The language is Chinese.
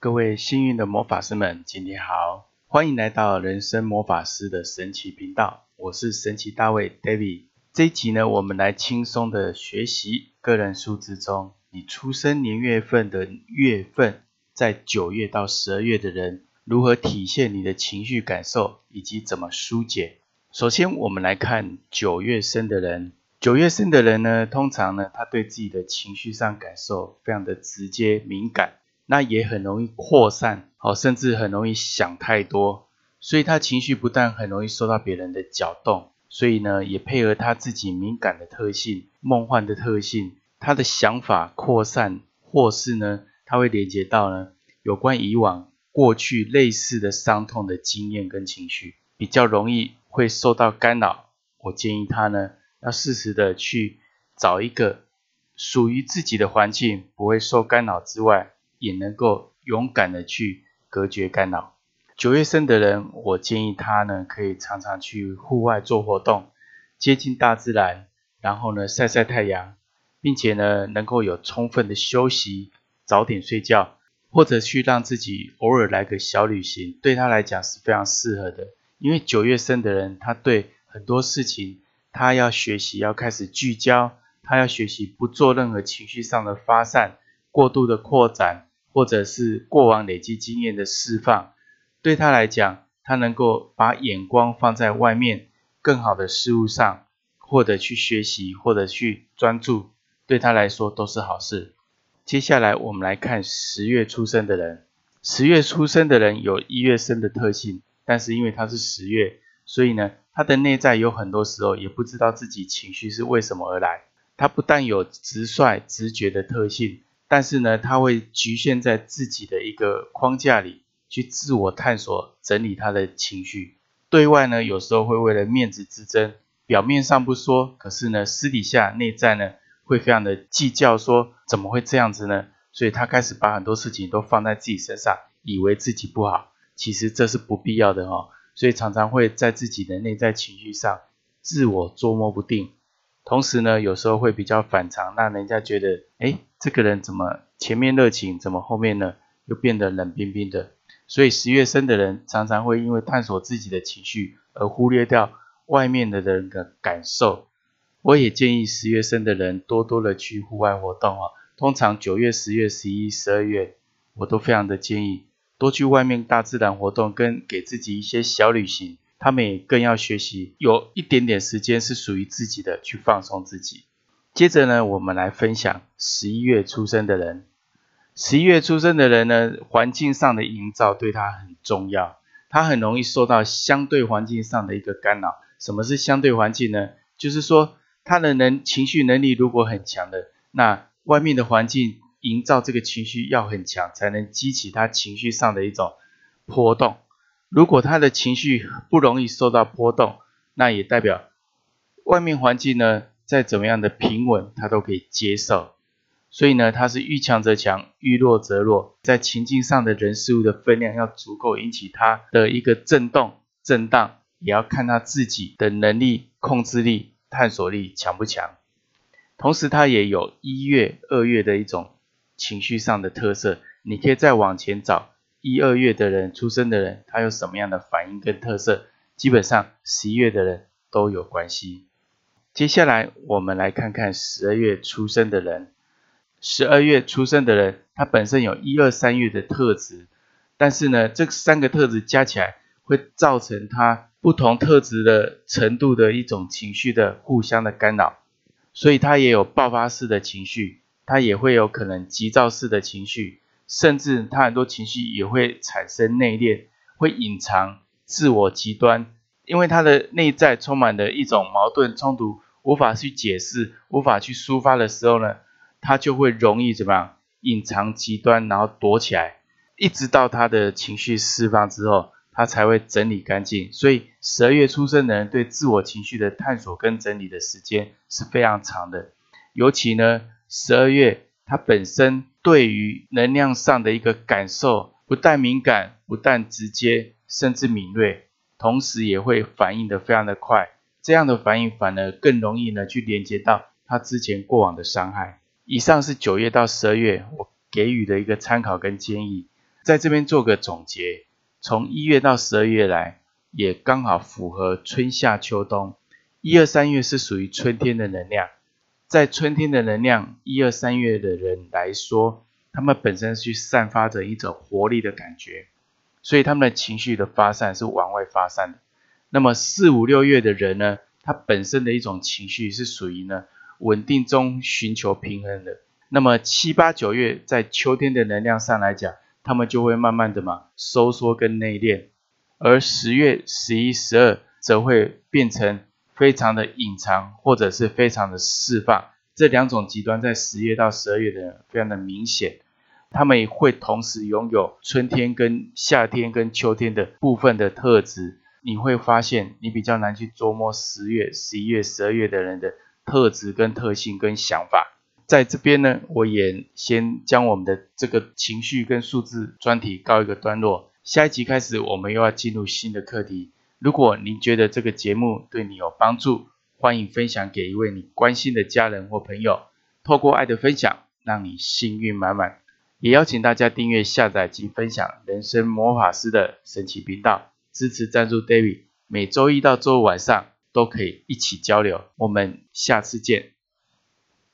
各位幸运的魔法师们，今天好，欢迎来到人生魔法师的神奇频道，我是神奇大卫 David。这一集呢，我们来轻松的学习个人数字中你出生年月份的月份，在九月到十二月的人，如何体现你的情绪感受，以及怎么疏解。首先，我们来看九月生的人。九月生的人呢，通常呢，他对自己的情绪上感受非常的直接敏感，那也很容易扩散，好，甚至很容易想太多，所以他情绪不但很容易受到别人的搅动，所以呢，也配合他自己敏感的特性、梦幻的特性，他的想法扩散，或是呢，他会连接到呢，有关以往过去类似的伤痛的经验跟情绪，比较容易会受到干扰。我建议他呢。要适时的去找一个属于自己的环境，不会受干扰之外，也能够勇敢的去隔绝干扰。九月生的人，我建议他呢，可以常常去户外做活动，接近大自然，然后呢晒晒太阳，并且呢能够有充分的休息，早点睡觉，或者去让自己偶尔来个小旅行，对他来讲是非常适合的。因为九月生的人，他对很多事情。他要学习，要开始聚焦。他要学习不做任何情绪上的发散、过度的扩展，或者是过往累积经验的释放。对他来讲，他能够把眼光放在外面更好的事物上，或者去学习，或者去专注，对他来说都是好事。接下来我们来看十月出生的人。十月出生的人有一月生的特性，但是因为他是十月，所以呢。他的内在有很多时候也不知道自己情绪是为什么而来。他不但有直率、直觉的特性，但是呢，他会局限在自己的一个框架里去自我探索、整理他的情绪。对外呢，有时候会为了面子之争，表面上不说，可是呢，私底下内在呢，会非常的计较，说怎么会这样子呢？所以他开始把很多事情都放在自己身上，以为自己不好，其实这是不必要的哦。所以常常会在自己的内在情绪上自我捉摸不定，同时呢，有时候会比较反常，让人家觉得，哎，这个人怎么前面热情，怎么后面呢又变得冷冰冰的？所以十月生的人常常会因为探索自己的情绪而忽略掉外面的人的感受。我也建议十月生的人多多的去户外活动啊，通常九月、十月、十一、十二月，我都非常的建议。多去外面大自然活动，跟给自己一些小旅行，他们也更要学习有一点点时间是属于自己的，去放松自己。接着呢，我们来分享十一月出生的人。十一月出生的人呢，环境上的营造对他很重要，他很容易受到相对环境上的一个干扰。什么是相对环境呢？就是说他的能情绪能力如果很强的，那外面的环境。营造这个情绪要很强，才能激起他情绪上的一种波动。如果他的情绪不容易受到波动，那也代表外面环境呢再怎么样的平稳，他都可以接受。所以呢，他是遇强则强，遇弱则弱。在情境上的人事物的分量要足够引起他的一个震动、震荡，也要看他自己的能力、控制力、探索力强不强。同时，他也有一月、二月的一种。情绪上的特色，你可以再往前找一二月的人出生的人，他有什么样的反应跟特色？基本上十一月的人都有关系。接下来我们来看看十二月出生的人。十二月出生的人，他本身有一二三月的特质，但是呢，这三个特质加起来会造成他不同特质的程度的一种情绪的互相的干扰，所以他也有爆发式的情绪。他也会有可能急躁式的情绪，甚至他很多情绪也会产生内敛，会隐藏自我极端，因为他的内在充满了一种矛盾冲突，无法去解释，无法去抒发的时候呢，他就会容易怎么样隐藏极端，然后躲起来，一直到他的情绪释放之后，他才会整理干净。所以十二月出生的人对自我情绪的探索跟整理的时间是非常长的，尤其呢。十二月，它本身对于能量上的一个感受，不但敏感，不但直接，甚至敏锐，同时也会反应的非常的快。这样的反应反而更容易呢去连接到他之前过往的伤害。以上是九月到十二月我给予的一个参考跟建议。在这边做个总结，从一月到十二月来，也刚好符合春夏秋冬。一二三月是属于春天的能量，在春天的能量，一二三月的人来说，他们本身去散发着一种活力的感觉，所以他们的情绪的发散是往外发散的。那么四五六月的人呢，他本身的一种情绪是属于呢稳定中寻求平衡的。那么七八九月在秋天的能量上来讲，他们就会慢慢的嘛收缩跟内敛，而十月、十一、十二则会变成非常的隐藏或者是非常的释放。这两种极端在十月到十二月的人非常的明显，他们也会同时拥有春天跟夏天跟秋天的部分的特质。你会发现，你比较难去琢磨十月、十一月、十二月的人的特质、跟特性、跟想法。在这边呢，我也先将我们的这个情绪跟数字专题告一个段落。下一集开始，我们又要进入新的课题。如果您觉得这个节目对你有帮助，欢迎分享给一位你关心的家人或朋友。透过爱的分享，让你幸运满满。也邀请大家订阅、下载及分享人生魔法师的神奇频道。支持赞助 David，每周一到周五晚上都可以一起交流。我们下次见。